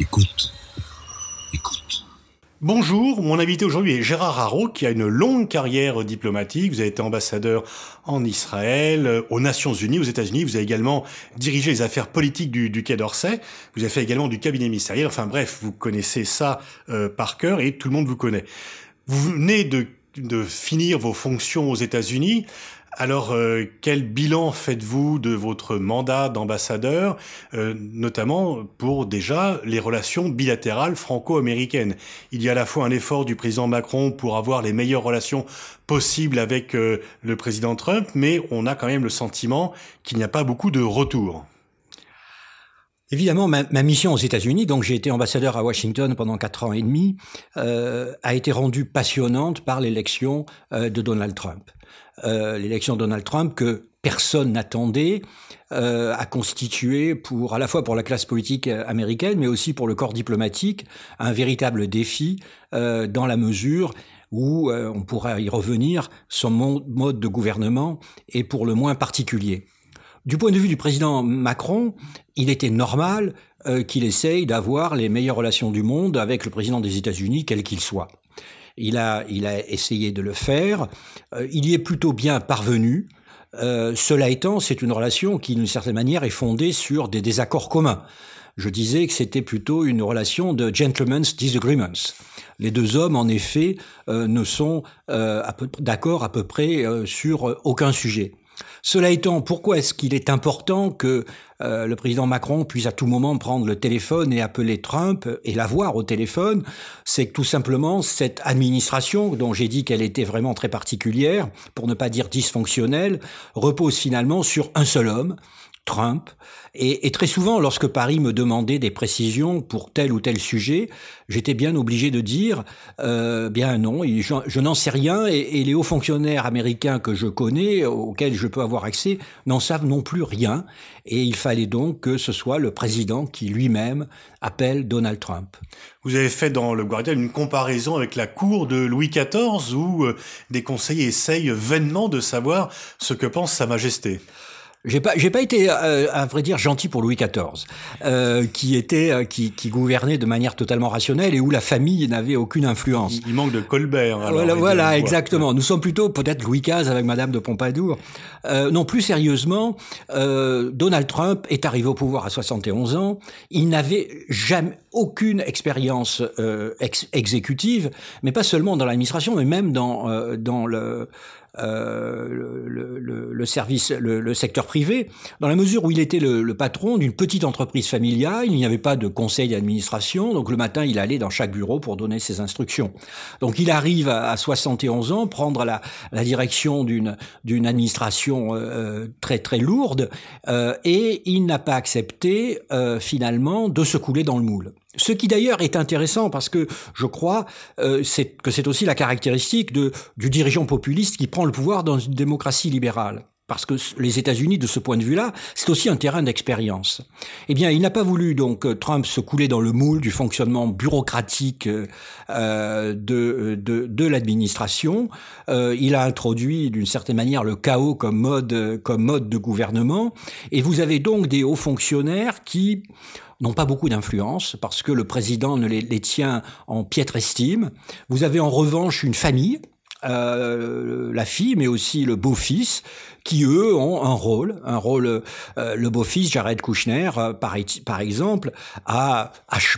Écoute. Écoute. Bonjour, mon invité aujourd'hui est Gérard Haro qui a une longue carrière diplomatique. Vous avez été ambassadeur en Israël, euh, aux Nations Unies, aux États-Unis. Vous avez également dirigé les affaires politiques du, Quai d'Orsay. Vous avez fait également du cabinet ministériel. Enfin bref, vous connaissez ça euh, par cœur et tout le monde vous connaît. Vous venez de, de finir vos fonctions aux États-Unis. Alors, euh, quel bilan faites-vous de votre mandat d'ambassadeur, euh, notamment pour déjà les relations bilatérales franco-américaines? Il y a à la fois un effort du président Macron pour avoir les meilleures relations possibles avec euh, le président Trump, mais on a quand même le sentiment qu'il n'y a pas beaucoup de retour. Évidemment, ma, mission aux États-Unis, donc j'ai été ambassadeur à Washington pendant quatre ans et demi, a été rendue passionnante par l'élection de Donald Trump. Euh, l'élection de Donald Trump que personne n'attendait euh, a constitué pour à la fois pour la classe politique américaine mais aussi pour le corps diplomatique un véritable défi euh, dans la mesure où euh, on pourra y revenir son mode de gouvernement est pour le moins particulier. Du point de vue du président Macron, il était normal euh, qu'il essaye d'avoir les meilleures relations du monde avec le président des États-Unis, quel qu'il soit. Il a, il a essayé de le faire. Euh, il y est plutôt bien parvenu. Euh, cela étant, c'est une relation qui, d'une certaine manière, est fondée sur des désaccords communs. Je disais que c'était plutôt une relation de gentlemen's disagreements. Les deux hommes, en effet, euh, ne sont d'accord à peu près sur aucun sujet. Cela étant, pourquoi est-ce qu'il est important que euh, le président Macron puisse à tout moment prendre le téléphone et appeler Trump et l'avoir au téléphone? C'est que tout simplement, cette administration, dont j'ai dit qu'elle était vraiment très particulière, pour ne pas dire dysfonctionnelle, repose finalement sur un seul homme, Trump. Et, très souvent, lorsque Paris me demandait des précisions pour tel ou tel sujet, j'étais bien obligé de dire, euh, bien non, je, n'en sais rien, et, les hauts fonctionnaires américains que je connais, auxquels je peux avoir accès, n'en savent non plus rien. Et il fallait donc que ce soit le président qui lui-même appelle Donald Trump. Vous avez fait dans le Guardian une comparaison avec la cour de Louis XIV, où euh, des conseillers essayent vainement de savoir ce que pense Sa Majesté. J'ai pas, j'ai pas été, euh, à vrai dire, gentil pour Louis XIV, euh, qui était, euh, qui, qui, gouvernait de manière totalement rationnelle et où la famille n'avait aucune influence. Il manque de Colbert. Alors, voilà, voilà exactement. Nous sommes plutôt peut-être Louis XV avec Madame de Pompadour. Euh, non, plus sérieusement, euh, Donald Trump est arrivé au pouvoir à 71 ans. Il n'avait jamais aucune expérience exécutive, mais pas seulement dans l'administration, mais même dans dans le euh, le, le, le, service, le, le, secteur privé, dans la mesure où il était le, patron d'une petite entreprise familiale, il n'y avait pas de conseil d'administration, donc le matin il allait dans chaque bureau pour donner ses instructions. Donc il arrive à, 71 ans prendre la, la direction d'une d'une administration euh, très très lourde euh, et il n'a pas accepté euh, finalement de se couler dans le moule. Ce qui d'ailleurs est intéressant parce que je crois euh, que c'est aussi la caractéristique de, du dirigeant populiste qui prend le pouvoir dans une démocratie libérale. Parce que les États-Unis, de ce point de vue-là, c'est aussi un terrain d'expérience. Eh bien, il n'a pas voulu donc euh, Trump se couler dans le moule du fonctionnement bureaucratique euh, de, de, de l'administration. Euh, il a introduit d'une certaine manière le chaos comme mode comme mode de gouvernement. Et vous avez donc des hauts fonctionnaires qui n'ont pas beaucoup d'influence parce que le président ne les, tient en piètre estime. Vous avez en revanche une famille euh, la fille, mais aussi le beau-fils, qui eux ont un rôle, un rôle. Euh, le beau-fils, Jared Kushner, euh, par, exemple, a,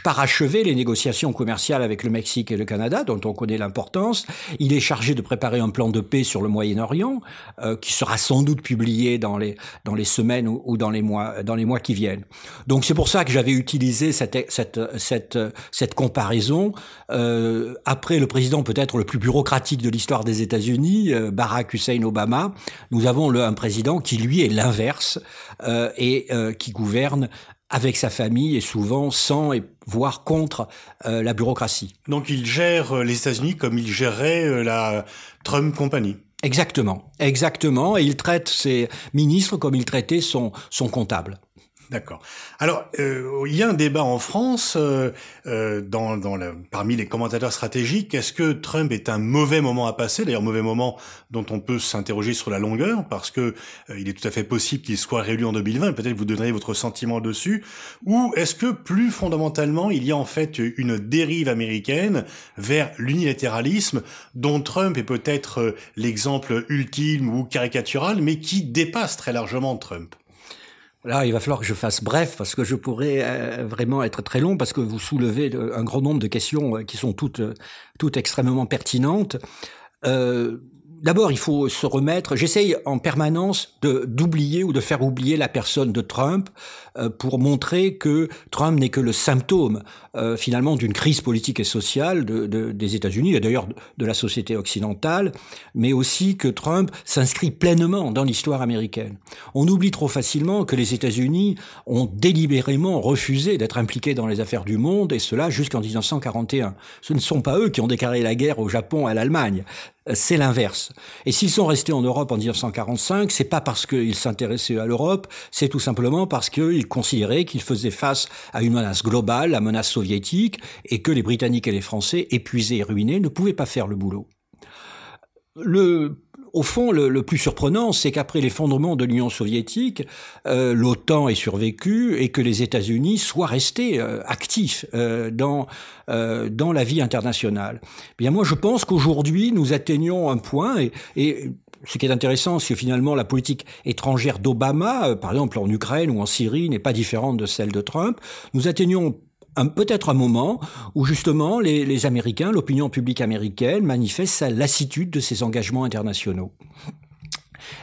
parachevé les négociations commerciales avec le Mexique et le Canada, dont on connaît l'importance. Il est chargé de préparer un plan de paix sur le Moyen-Orient, euh, qui sera sans doute publié dans les dans les semaines ou, dans les mois dans les mois qui viennent. Donc c'est pour ça que j'avais utilisé cette cette cette cette comparaison. après le président peut-être le plus bureaucratique de l'histoire des États-Unis, Barack Hussein Obama, nous avons un président qui lui est l'inverse euh, et euh, qui gouverne avec sa famille et souvent sans et voire contre euh, la bureaucratie. Donc il gère les États-Unis comme il gérait la Trump Company. Exactement, exactement, et il traite ses ministres comme il traitait son, son comptable. D'accord. Alors, euh, il y a un débat en France euh, euh, dans, dans parmi les commentateurs stratégiques. Est-ce que Trump est un mauvais moment à passer D'ailleurs, mauvais moment dont on peut s'interroger sur la longueur, parce que il est tout à fait possible qu'il soit réélu en 2020. Peut-être vous donnerez votre sentiment dessus. Ou est-ce que plus fondamentalement, il y a en fait une dérive américaine vers l'unilatéralisme, dont Trump est peut-être l'exemple ultime ou caricatural, mais qui dépasse très largement Trump? Là, il va falloir que je fasse bref parce que je pourrais euh, vraiment être très long parce que vous soulevez euh, un grand nombre de questions euh, qui sont toutes, toutes extrêmement pertinentes. Euh, D'abord, il faut se remettre. J'essaye en permanence d'oublier ou de faire oublier la personne de Trump euh, pour montrer que Trump n'est que le symptôme euh, finalement d'une crise politique et sociale de, de, des États-Unis et d'ailleurs de la société occidentale, mais aussi que Trump s'inscrit pleinement dans l'histoire américaine. On oublie trop facilement que les États-Unis ont délibérément refusé d'être impliqués dans les affaires du monde et cela jusqu'en 1941. Ce ne sont pas eux qui ont déclaré la guerre au Japon et à l'Allemagne c'est l'inverse. Et s'ils sont restés en Europe en 1945, c'est pas parce qu'ils s'intéressaient à l'Europe, c'est tout simplement parce qu'ils considéraient qu'ils faisaient face à une menace globale, la menace soviétique, et que les Britanniques et les Français, épuisés et ruinés, ne pouvaient pas faire le boulot. Au fond, le, plus surprenant, c'est qu'après l'effondrement de l'Union soviétique, euh, l'OTAN ait survécu et que les États-Unis soient restés euh, actifs euh, dans dans la vie internationale. Bien, moi, je pense qu'aujourd'hui, nous atteignons un point et, et ce qui est intéressant, c'est que finalement la politique étrangère d'Obama, par exemple en Ukraine ou en Syrie, n'est pas différente de celle de Trump. Nous atteignons peut-être un moment où justement les, Américains, l'opinion publique américaine manifeste sa lassitude de ces engagements internationaux.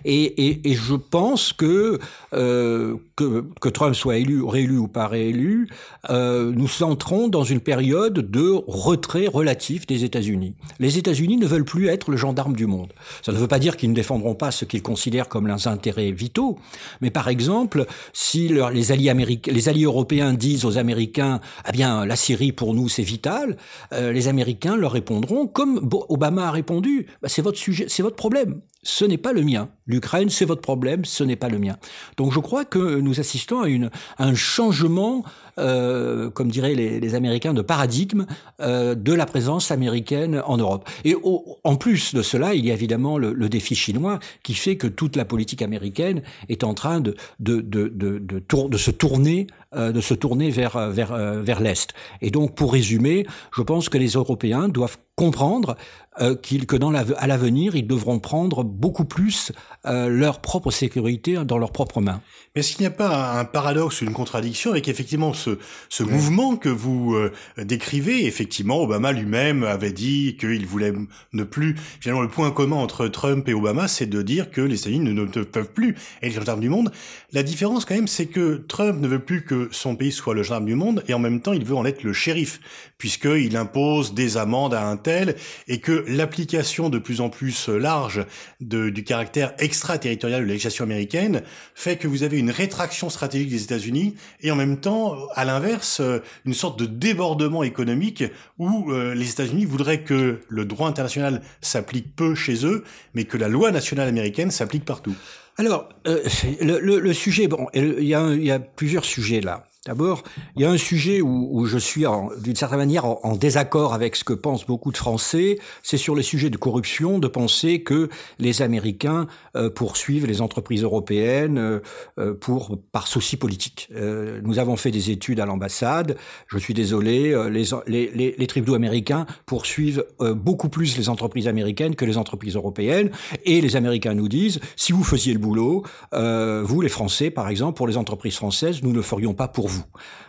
Et, et, et, je pense que, euh, que, que Trump soit élu, réélu ou pas réélu, euh, nous entrons dans une période de retrait relatif des États-Unis. Les États-Unis ne veulent plus être le gendarme du monde. Ça ne veut pas dire qu'ils ne défendront pas ce qu'ils considèrent comme leurs intérêts vitaux, mais par exemple, si les alliés américains, les alliés européens disent aux Américains, eh bien, la Syrie pour nous c'est vital, euh, les Américains leur répondront comme Obama a répondu, bah, c'est votre sujet, c'est votre problème ce n'est pas le mien. L'Ukraine, c'est votre problème, ce n'est pas le mien. Donc je crois que nous assistons à, une, un changement, euh, comme diraient les, Américains, de paradigme euh, de la présence américaine en Europe. Et en plus de cela, il y a évidemment le, défi chinois qui fait que toute la politique américaine est en train de, se tourner euh, de se tourner vers, vers, l'Est. Et donc, pour résumer, je pense que les Européens doivent comprendre euh, que à l'avenir, ils devront prendre beaucoup plus euh, leur propre sécurité dans leurs propres mains. Mais est-ce qu'il n'y a pas un paradoxe, une contradiction avec effectivement ce, ce mouvement que vous euh, décrivez Effectivement, Obama lui-même avait dit qu'il voulait ne plus. Finalement, le point commun entre Trump et Obama, c'est de dire que les États-Unis ne, ne, peuvent plus être le gendarme du monde. La différence, quand même, c'est que Trump ne veut plus que son pays soit le gendarme du monde, et en même temps, il veut en être le shérif, puisqu'il impose des amendes à un tel, et que l'application de plus en plus large de, du caractère extraterritorial de la législation américaine fait que vous avez une rétraction stratégique des États-Unis et en même temps, à l'inverse, une sorte de débordement économique où euh, les États-Unis voudraient que le droit international s'applique peu chez eux, mais que la loi nationale américaine s'applique partout. Alors, euh, le, sujet, bon, il y a plusieurs sujets là. D'abord, il y a un sujet où, où je suis d'une certaine manière en, désaccord avec ce que pensent beaucoup de Français, c'est sur les sujets de corruption, de penser que les Américains euh, poursuivent les entreprises européennes euh, euh pour par souci politique. Euh, nous avons fait des études à l'ambassade, je suis désolé, euh, les, les, les, les, tribunaux américains poursuivent beaucoup plus les entreprises américaines que les entreprises européennes, et les Américains nous disent, si vous faisiez le boulot, vous les Français par exemple, pour les entreprises françaises, nous ne le ferions pas pour vous.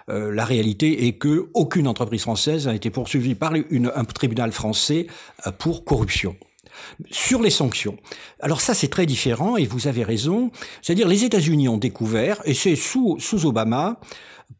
Euh, la réalité est que aucune entreprise française n'a été poursuivie par un tribunal français euh, pour corruption. Sur les sanctions. Alors ça, c'est très différent et vous avez raison. C'est-à-dire les États-Unis ont découvert, et c'est sous, Obama,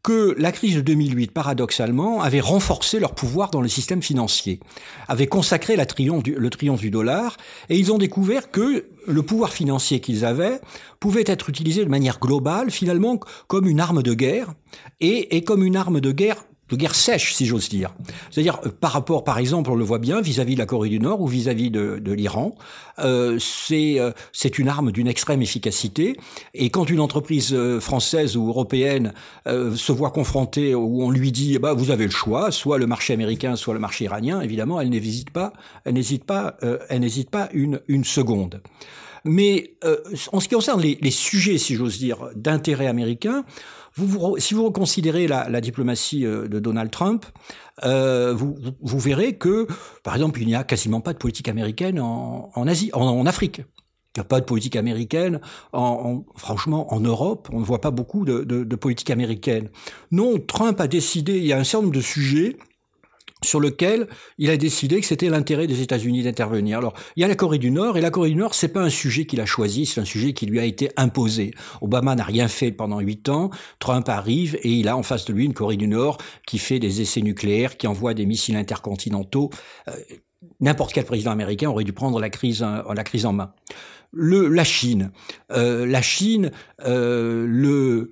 que la crise de 2008, paradoxalement, avait renforcé leur pouvoir dans le système financier, avait consacré le triomphe du dollar, et ils ont découvert que le pouvoir financier qu'ils avaient pouvait être utilisé de manière globale, finalement, comme une arme de guerre, et comme une arme de guerre de guerre sèche, si j'ose dire. C'est-à-dire euh, par rapport, par exemple, on le voit bien vis-à-vis de la Corée du Nord ou vis-à-vis de, de l'Iran, euh, c'est euh, c'est une arme d'une extrême efficacité. Et quand une entreprise euh, française ou européenne se voit confrontée où on lui dit, bah vous avez le choix, soit le marché américain, soit le marché iranien, évidemment, elle n'hésite pas, elle n'hésite pas, elle n'hésite pas une une seconde. Mais en ce qui concerne les, les sujets, si j'ose dire, d'intérêt américain, vous, si vous reconsidérez la, la, diplomatie euh, de Donald Trump, euh, vous, vous, verrez que, par exemple, il n'y a quasiment pas de politique américaine en, en Asie, en, en Afrique. Il n'y a pas de politique américaine. En, en, franchement, en Europe, on ne voit pas beaucoup de, de, de politique américaine. Non, Trump a décidé, il y a un certain nombre de sujets sur lequel il a décidé que c'était l'intérêt des États-Unis d'intervenir. Alors, il y a la Corée du Nord, et la Corée du Nord, c'est pas un sujet qu'il a choisi, c'est un sujet qui lui a été imposé. Obama n'a rien fait pendant huit ans, Trump arrive et il a en face de lui une Corée du Nord qui fait des essais nucléaires, qui envoie des missiles intercontinentaux. Euh, n'importe quel président américain aurait dû prendre la crise, la crise en main. La Chine, euh, la Chine, euh, le euh,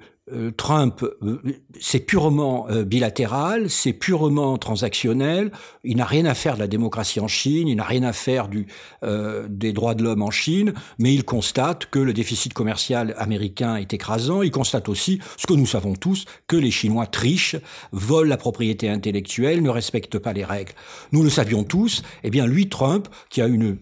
Trump, euh, c'est purement euh, bilatéral, c'est purement transactionnel. Il n'a rien à faire de la démocratie en Chine, il n'a rien à faire du, des droits de l'homme en Chine, mais il constate que le déficit commercial américain est écrasant. Il constate aussi, ce que nous savons tous, que les Chinois trichent, volent la propriété intellectuelle, ne respectent pas les règles. Nous le savions tous. Eh bien, lui, Trump, qui a une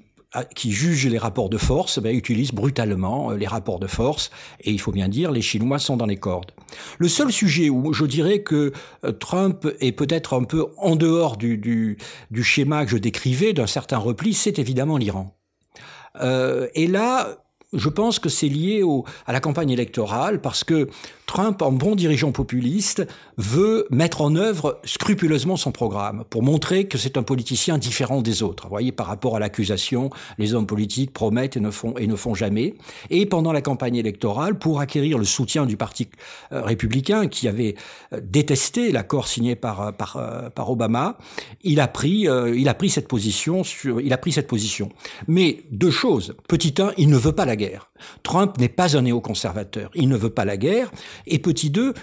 qui juge les rapports de force ben, utilise brutalement euh, les rapports de force et il faut bien dire les Chinois sont dans les cordes. Le seul sujet où je dirais que euh, Trump est peut-être un peu en dehors du, du, du schéma que je décrivais d'un certain repli, c'est évidemment l'Iran. Euh, et là, je pense que c'est lié au, à la campagne électorale parce que Trump, en bon dirigeant populiste, veut mettre en œuvre scrupuleusement son programme pour montrer que c'est un politicien différent des autres. Vous voyez, par rapport à l'accusation, les hommes politiques promettent et ne font et ne font jamais. Et pendant la campagne électorale, pour acquérir le soutien du parti euh, républicain qui avait euh, détesté l'accord signé par euh, par par Obama, il a pris il a pris cette position sur il a pris cette position. Mais deux choses. Petit un, il ne veut pas la guerre. Trump n'est pas un néoconservateur. Il ne veut pas la guerre. Et petit 2,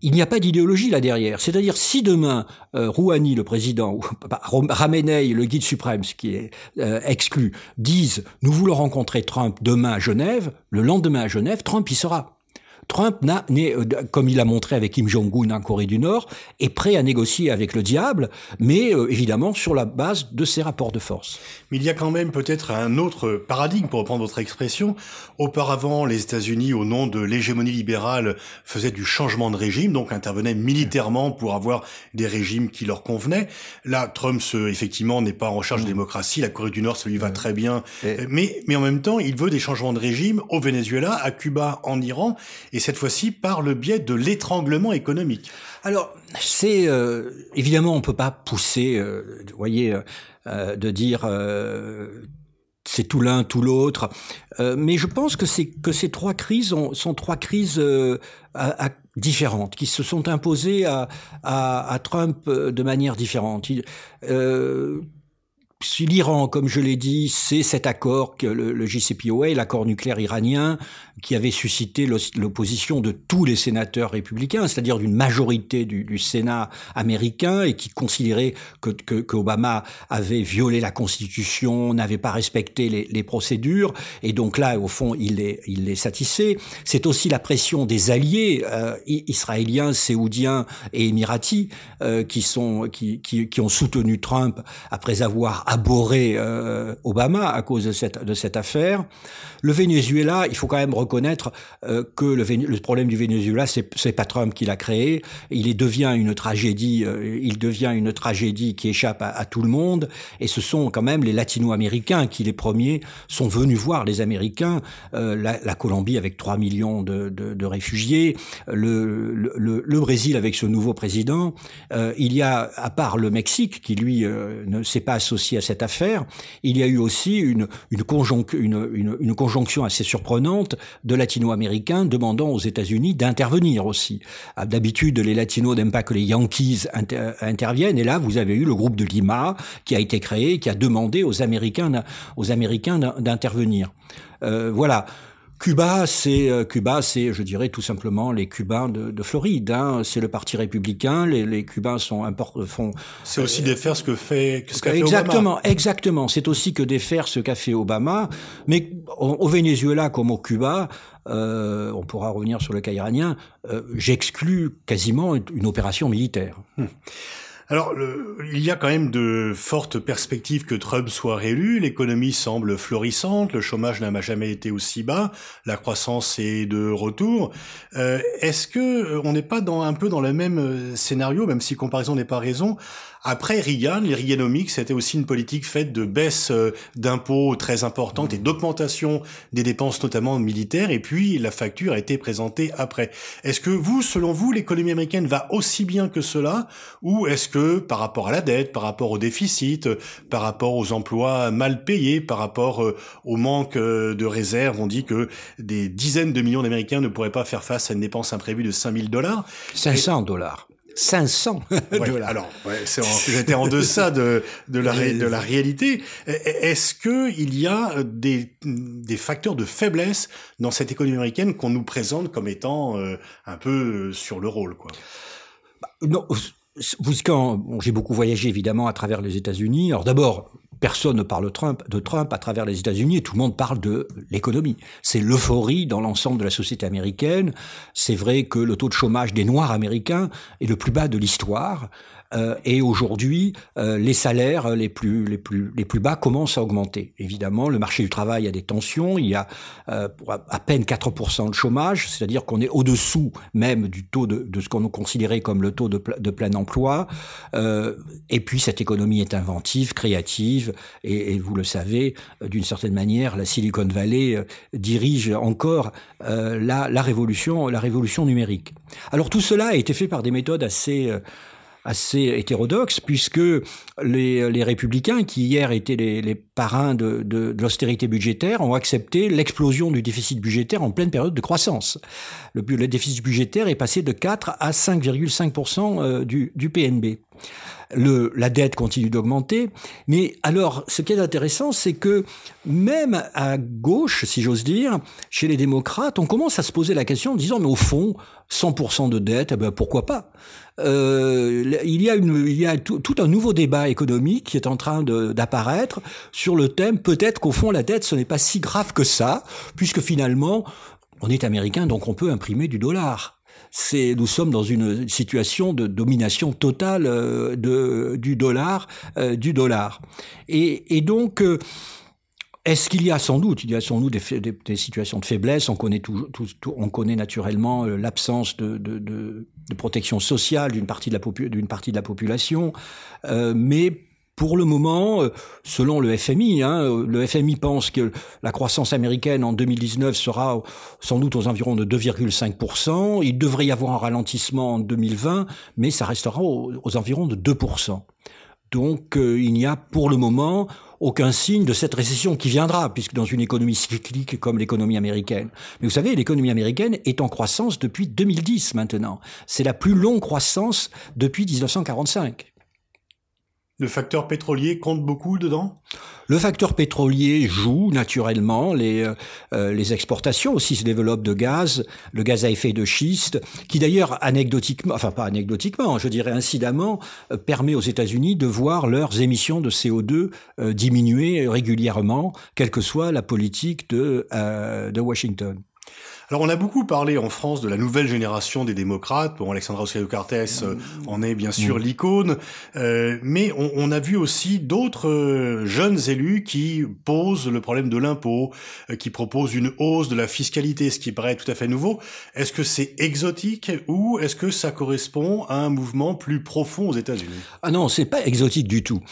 il n'y a pas d'idéologie là derrière. C'est-à-dire, si demain euh, Rouhani, le président, ou Ramenei, le guide suprême, ce qui est euh, exclu, disent nous voulons rencontrer Trump demain à Genève, le lendemain à Genève, Trump y sera. Trump n'a, euh, comme il a montré avec Kim Jong-un en Corée du Nord, est prêt à négocier avec le diable, mais euh, évidemment sur la base de ses rapports de force. Mais il y a quand même peut-être un autre paradigme, pour reprendre votre expression. Auparavant, les États-Unis, au nom de l'hégémonie libérale, faisaient du changement de régime, donc intervenaient militairement pour avoir des régimes qui leur convenaient. Là, Trump, effectivement, n'est pas en charge de démocratie. La Corée du Nord, ça lui va très bien. Mais, mais en même temps, il veut des changements de régime au Venezuela, à Cuba, en Iran et cette fois-ci par le biais de l'étranglement économique. Alors, c'est euh, évidemment on peut pas pousser, euh, voyez, euh, de dire c'est tout l'un, tout l'autre. mais je pense que que ces trois crises sont trois crises à, différentes, qui se sont imposées à, à, Trump de manière différente. Il, l'Iran, comme je l'ai dit, c'est cet accord que le, JCPOA, l'accord nucléaire iranien, qui avait suscité l'opposition de tous les sénateurs républicains, c'est-à-dire d'une majorité du, Sénat américain, et qui considérait que, Obama avait violé la Constitution, n'avait pas respecté les, procédures, et donc là, au fond, il les, il satisfait. C'est aussi la pression des alliés euh, israéliens, séoudiens et émiratis euh, qui, ont soutenu Trump après avoir aboré euh, Obama à cause de cette de cette affaire. Le Venezuela, il faut quand même reconnaître euh, que le, le, problème du Venezuela, c'est pas Trump qui l'a créé. Il devient une tragédie. Euh, il devient une tragédie qui échappe à, tout le monde. Et ce sont quand même les Latino-Américains qui, les premiers, sont venus voir les Américains. Euh, la, la, Colombie avec 3 millions de, de, de réfugiés, le, le, le, Brésil avec ce nouveau président. il y a, à part le Mexique, qui lui ne s'est pas associé à cette affaire, il y a eu aussi une, une, conjonc une, une, une conjonction assez surprenante de latino-américains demandant aux États-Unis d'intervenir aussi. Ah, d'habitude, les latinos n'aiment pas que les Yankees interviennent, et là, vous avez eu le groupe de Lima qui a été créé, qui a demandé aux Américains, aux Américains d'intervenir. Euh, voilà. Cuba, c'est euh, Cuba, c'est, je dirais tout simplement les Cubains de, de Floride. Hein. C'est le parti républicain. Les, les Cubains sont font. C'est aussi défaire ce que fait ce qu'a fait exactement, Obama. exactement. C'est aussi que défaire ce qu'a fait Obama. Mais au, Venezuela comme au Cuba, euh, on pourra revenir sur le cas iranien. Euh, J'exclus quasiment une opération militaire. Hum. Alors, le, il y a quand même de fortes perspectives que Trump soit réélu. L'économie semble florissante, le chômage n'a jamais été aussi bas, la croissance est de retour. Euh, Est-ce que euh, on n'est pas dans un peu dans le même euh, scénario, même si comparaison n'est pas raison, après Reagan, les Reaganomics, c'était aussi une politique faite de baisse euh, d'impôts très importante et d'augmentation des dépenses, notamment militaires, et puis la facture a été présentée après. Est-ce que vous, selon vous, l'économie américaine va aussi bien que cela, ou est-ce que par rapport à la dette, par rapport au déficit, par rapport aux emplois mal payés, par rapport euh, au manque euh, de réserves, on dit que des dizaines de millions d'Américains ne pourraient pas faire face à une dépense imprévue de 5000 dollars? 500 dollars. 500 ouais, Alors, ouais, j'étais en deçà de, de, la, de la réalité. Est-ce que il y a des, des facteurs de faiblesse dans cette économie américaine qu'on nous présente comme étant euh, un peu sur le rôle, quoi? Bah, Non, bon, j'ai beaucoup voyagé évidemment à travers les États-Unis. Alors d'abord, personne ne parle de Trump à travers les États-Unis et tout le monde parle de l'économie. C'est l'euphorie dans l'ensemble de la société américaine. C'est vrai que le taux de chômage des Noirs américains est le plus bas de l'histoire. Euh, et aujourd'hui, euh, les salaires les plus les plus les plus bas commencent à augmenter. Évidemment, le marché du travail a des tensions. Il y a euh, à peine 4% de chômage, c'est-à-dire qu'on est au-dessous même du taux de, de ce qu'on considérait comme le taux de, de plein emploi. et puis cette économie est inventive, créative, et, et vous le savez, d'une certaine manière, la Silicon Valley dirige encore la, la révolution la révolution numérique. Alors tout cela a été fait par des méthodes assez assez hétérodoxe, puisque les, les républicains, qui hier étaient les, les parrains de, de, l'austérité budgétaire, ont accepté l'explosion du déficit budgétaire en pleine période de croissance. Le, le déficit budgétaire est passé de 4 à 5,5% euh, du, du PNB. Le, la dette continue d'augmenter. Mais alors, ce qui est intéressant, c'est que même à gauche, si j'ose dire, chez les démocrates, on commence à se poser la question en disant, mais au fond, 100% de dette, eh ben pourquoi pas? Euh, il y a, une, il y a tout, tout, un nouveau débat économique qui est en train d'apparaître sur le thème peut-être qu'au fond la dette ce n'est pas si grave que ça, puisque finalement on est américain donc on peut imprimer du dollar c'est nous sommes dans une situation de domination totale euh, du dollar, euh, du dollar. Et, donc euh, est-ce qu'il y a sans doute, il y a sans doute des, situations de faiblesse. On connaît naturellement l'absence de, protection sociale d'une partie de la population, mais pour le moment, euh, selon le FMI, hein, le FMI pense que la croissance américaine en 2019 sera sans doute aux environs de 2,5%. Il devrait y avoir un ralentissement en 2020, mais ça restera aux, aux environs de 2%. Donc euh, il n'y a pour le moment aucun signe de cette récession qui viendra, puisque dans une économie cyclique comme l'économie américaine. Mais vous savez, l'économie américaine est en croissance depuis 2010 maintenant. C'est la plus longue croissance depuis 1945. Le facteur pétrolier compte beaucoup dedans? Le facteur pétrolier joue naturellement. Les, euh, les exportations aussi se développent de gaz, le gaz à effet de schiste, qui d'ailleurs anecdotiquement, enfin pas anecdotiquement, je dirais incidemment, euh, permet aux États-Unis de voir leurs émissions de CO2 euh, diminuer régulièrement, quelle que soit la politique de, euh, de Washington. Alors on a beaucoup parlé en France de la nouvelle génération des démocrates. Bon, Alexandra Ocasio-Cortez euh, en est bien sûr mmh. l'icône, euh, mais on, on, a vu aussi d'autres euh, jeunes élus qui posent le problème de l'impôt, euh, qui proposent une hausse de la fiscalité, ce qui paraît tout à fait nouveau. Est-ce que c'est exotique ou est-ce que ça correspond à un mouvement plus profond aux États-Unis? Ah non, c'est pas exotique du tout.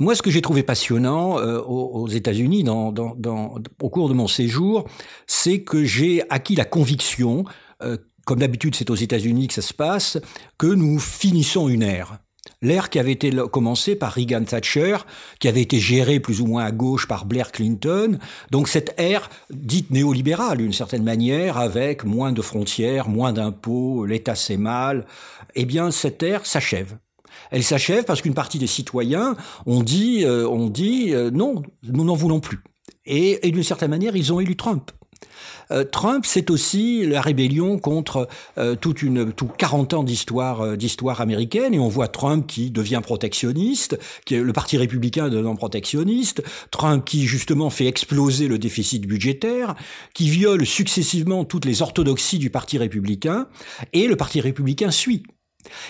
Moi, ce que j'ai trouvé passionnant euh, aux, aux États-Unis dans, dans, dans, au cours de mon séjour, c'est que j'ai acquis la conviction, euh, comme d'habitude c'est aux États-Unis que ça se passe, que nous finissons une ère. L'ère qui avait été commencée par Reagan Thatcher, qui avait été gérée plus ou moins à gauche par Blair Clinton. Donc cette ère dite néolibérale, d'une certaine manière, avec moins de frontières, moins d'impôts, l'État c'est mal, eh bien cette ère s'achève. Elle s'achève parce qu'une partie des citoyens ont dit, euh, dit euh, non, nous n'en voulons plus. Et d'une certaine manière, ils ont élu Trump. Euh, Trump, c'est aussi la rébellion contre euh, toute une, tout 40 ans d'histoire, euh, d'histoire américaine. Et on voit Trump qui devient protectionniste, qui est le Parti républicain devenant protectionniste. Trump qui justement fait exploser le déficit budgétaire, qui viole successivement toutes les orthodoxies du Parti républicain. Et le Parti républicain suit.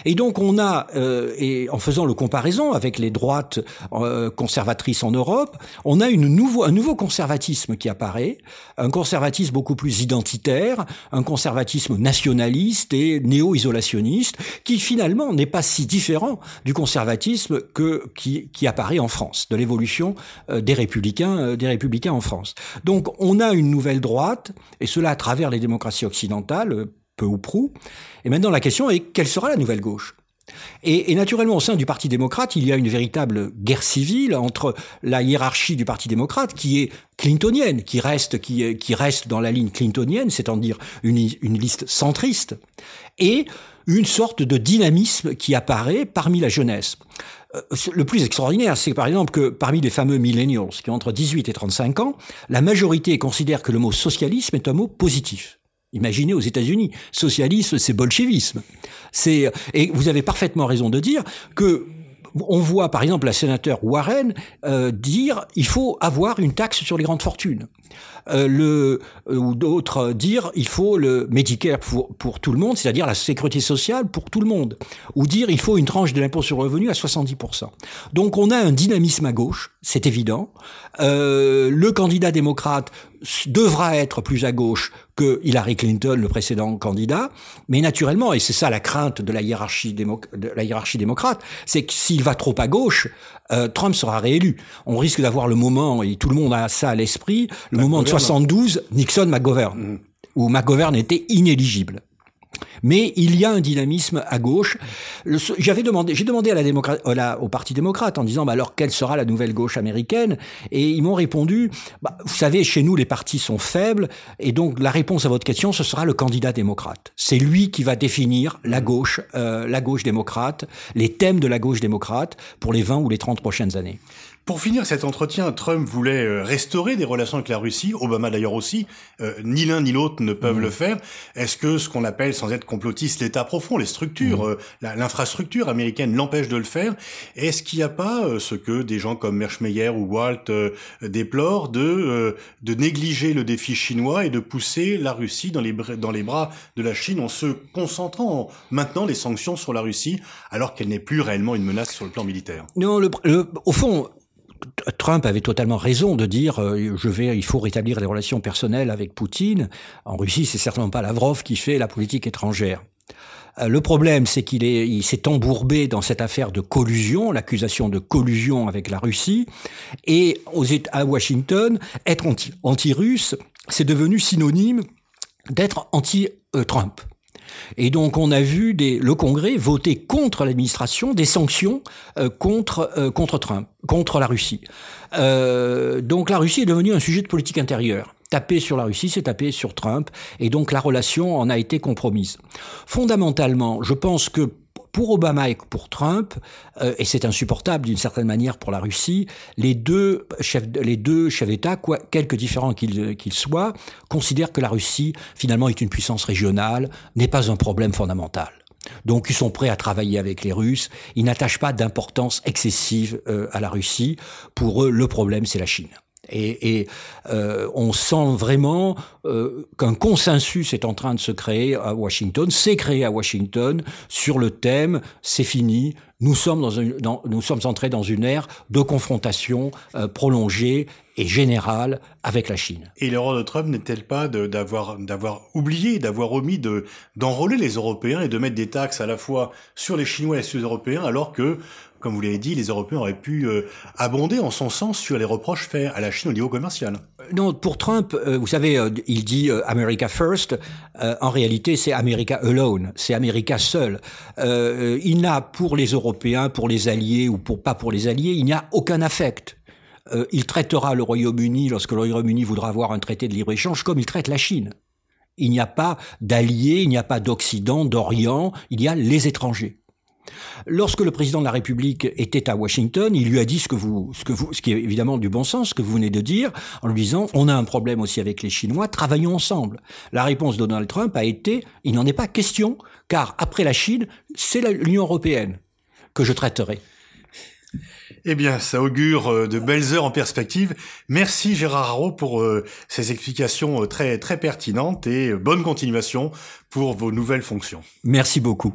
Et donc on a, euh, et en faisant le comparaison avec les droites euh, conservatrices en Europe, on a une nouveau, un nouveau conservatisme qui apparaît, un conservatisme beaucoup plus identitaire, un conservatisme nationaliste et néo-isolationniste, qui finalement n'est pas si différent du conservatisme que qui, qui apparaît en France, de l'évolution euh, des républicains, euh, des républicains en France. Donc on a une nouvelle droite, et cela à travers les démocraties occidentales peu ou prou. Et maintenant, la question est quelle sera la nouvelle gauche? Et, naturellement, au sein du Parti démocrate, il y a une véritable guerre civile entre la hiérarchie du Parti démocrate, qui est clintonienne, qui reste, qui reste dans la ligne clintonienne, c'est-à-dire une, une liste centriste, et une sorte de dynamisme qui apparaît parmi la jeunesse. Euh, le plus extraordinaire, c'est par exemple que parmi les fameux millennials, qui ont entre 18 et 35 ans, la majorité considère que le mot socialisme est un mot positif. Imaginez aux États-Unis, socialisme, c'est bolchevisme. C'est et vous avez parfaitement raison de dire que on voit par exemple la sénateur Warren euh, dire il faut avoir une taxe sur les grandes fortunes. Euh, le euh, ou d'autres dire il faut le Medicare pour pour tout le monde, c'est-à-dire la sécurité sociale pour tout le monde, ou dire il faut une tranche de l'impôt sur le revenu à 70% Donc on a un dynamisme à gauche, c'est évident. Euh, le candidat démocrate devra être plus à gauche que Hillary Clinton, le précédent candidat, mais naturellement, et c'est ça la crainte de la hiérarchie, de la hiérarchie démocrate, c'est que s'il va trop à gauche, euh, Trump sera réélu. On risque d'avoir le moment, et tout le monde a ça à l'esprit, le moment de 72, Nixon-McGovern, mmh. où McGovern était inéligible. Mais il y a un dynamisme à gauche. J'avais demandé, j'ai demandé à la démocrate, au Parti démocrate en disant, bah alors quelle sera la nouvelle gauche américaine? Et ils m'ont répondu, bah, vous savez, chez nous les partis sont faibles, et donc la réponse à votre question, ce sera le candidat démocrate. C'est lui qui va définir la gauche, euh, la gauche démocrate, les thèmes de la gauche démocrate pour les 20 ou les 30 prochaines années. Pour finir cet entretien, Trump voulait euh, restaurer des relations avec la Russie, Obama d'ailleurs aussi, euh, ni l'un ni l'autre ne peuvent mmh. le faire. Est-ce que ce qu'on appelle, sans être complotiste, l'état profond, les structures, mmh. euh, l'infrastructure américaine l'empêche de le faire Est-ce qu'il n'y a pas ce que des gens comme Merschmeyer ou Walt déplorent de, de négliger le défi chinois et de pousser la Russie dans les, dans les bras de la Chine en se concentrant en maintenant les sanctions sur la Russie alors qu'elle n'est plus réellement une menace sur le plan militaire? Non, le, au fond, Trump avait totalement raison de dire euh, je vais, il faut rétablir les relations personnelles avec Poutine. En Russie, c'est certainement pas Lavrov qui fait la politique étrangère. Euh, le problème, c'est qu'il est, il s'est embourbé dans cette affaire de collusion, l'accusation de collusion avec la Russie, et aux, à Washington, être anti-russe, c'est devenu synonyme d'être anti-Trump. Et donc on a vu des, le Congrès voter contre l'administration des sanctions euh, contre euh, contre Trump, contre la Russie. Euh, donc la Russie est devenue un sujet de politique intérieure. Taper sur la Russie, c'est taper sur Trump, et donc la relation en a été compromise. Fondamentalement, je pense que pour Obama et pour Trump, euh, et c'est insupportable d'une certaine manière pour la Russie, les deux chefs, les deux chefs d'État, quoi, quelque différents qu'ils qu'ils soient, considèrent que la Russie, finalement, est une puissance régionale, n'est pas un problème fondamental. Donc ils sont prêts à travailler avec les Russes, ils n'attachent pas d'importance excessive euh, à la Russie. Pour eux, le problème, c'est la Chine. Et, et euh, on sent vraiment euh, qu'un consensus est en train de se créer à Washington, s'est créé à Washington sur le thème c'est fini, nous sommes, dans, une, dans nous sommes entrés dans une ère de confrontation euh, prolongée et générale avec la Chine. Et l'erreur de Trump n'est-elle pas d'avoir oublié, d'avoir omis de d'enrôler les Européens et de mettre des taxes à la fois sur les Chinois et sur les Européens, alors que comme vous l'avez dit, les Européens auraient pu euh, abonder en son sens sur les reproches faits à la Chine au niveau commercial. Non, pour Trump, euh, vous savez, euh, il dit America First. en réalité, c'est America Alone, c'est America seul. il n'a pour les Européens, pour les alliés ou pour pas pour les alliés, il n'y a aucun affect. il traitera le Royaume-Uni lorsque le Royaume-Uni voudra avoir un traité de libre-échange comme il traite la Chine. Il n'y a pas d'alliés, il n'y a pas d'Occident, d'Orient, il y a les étrangers. Lorsque le président de la République était à Washington, il lui a dit ce que vous, ce que vous, ce qui est évidemment du bon sens, ce que vous venez de dire, en lui disant on a un problème aussi avec les Chinois, travaillons ensemble. La réponse de Donald Trump a été il n'en est pas question, car après la Chine, c'est l'Union européenne que je traiterai. Eh bien, ça augure euh, de belles heures en perspective. Merci Gérard Haro pour euh, ces explications euh, très très pertinentes et bonne continuation pour vos nouvelles fonctions. Merci beaucoup.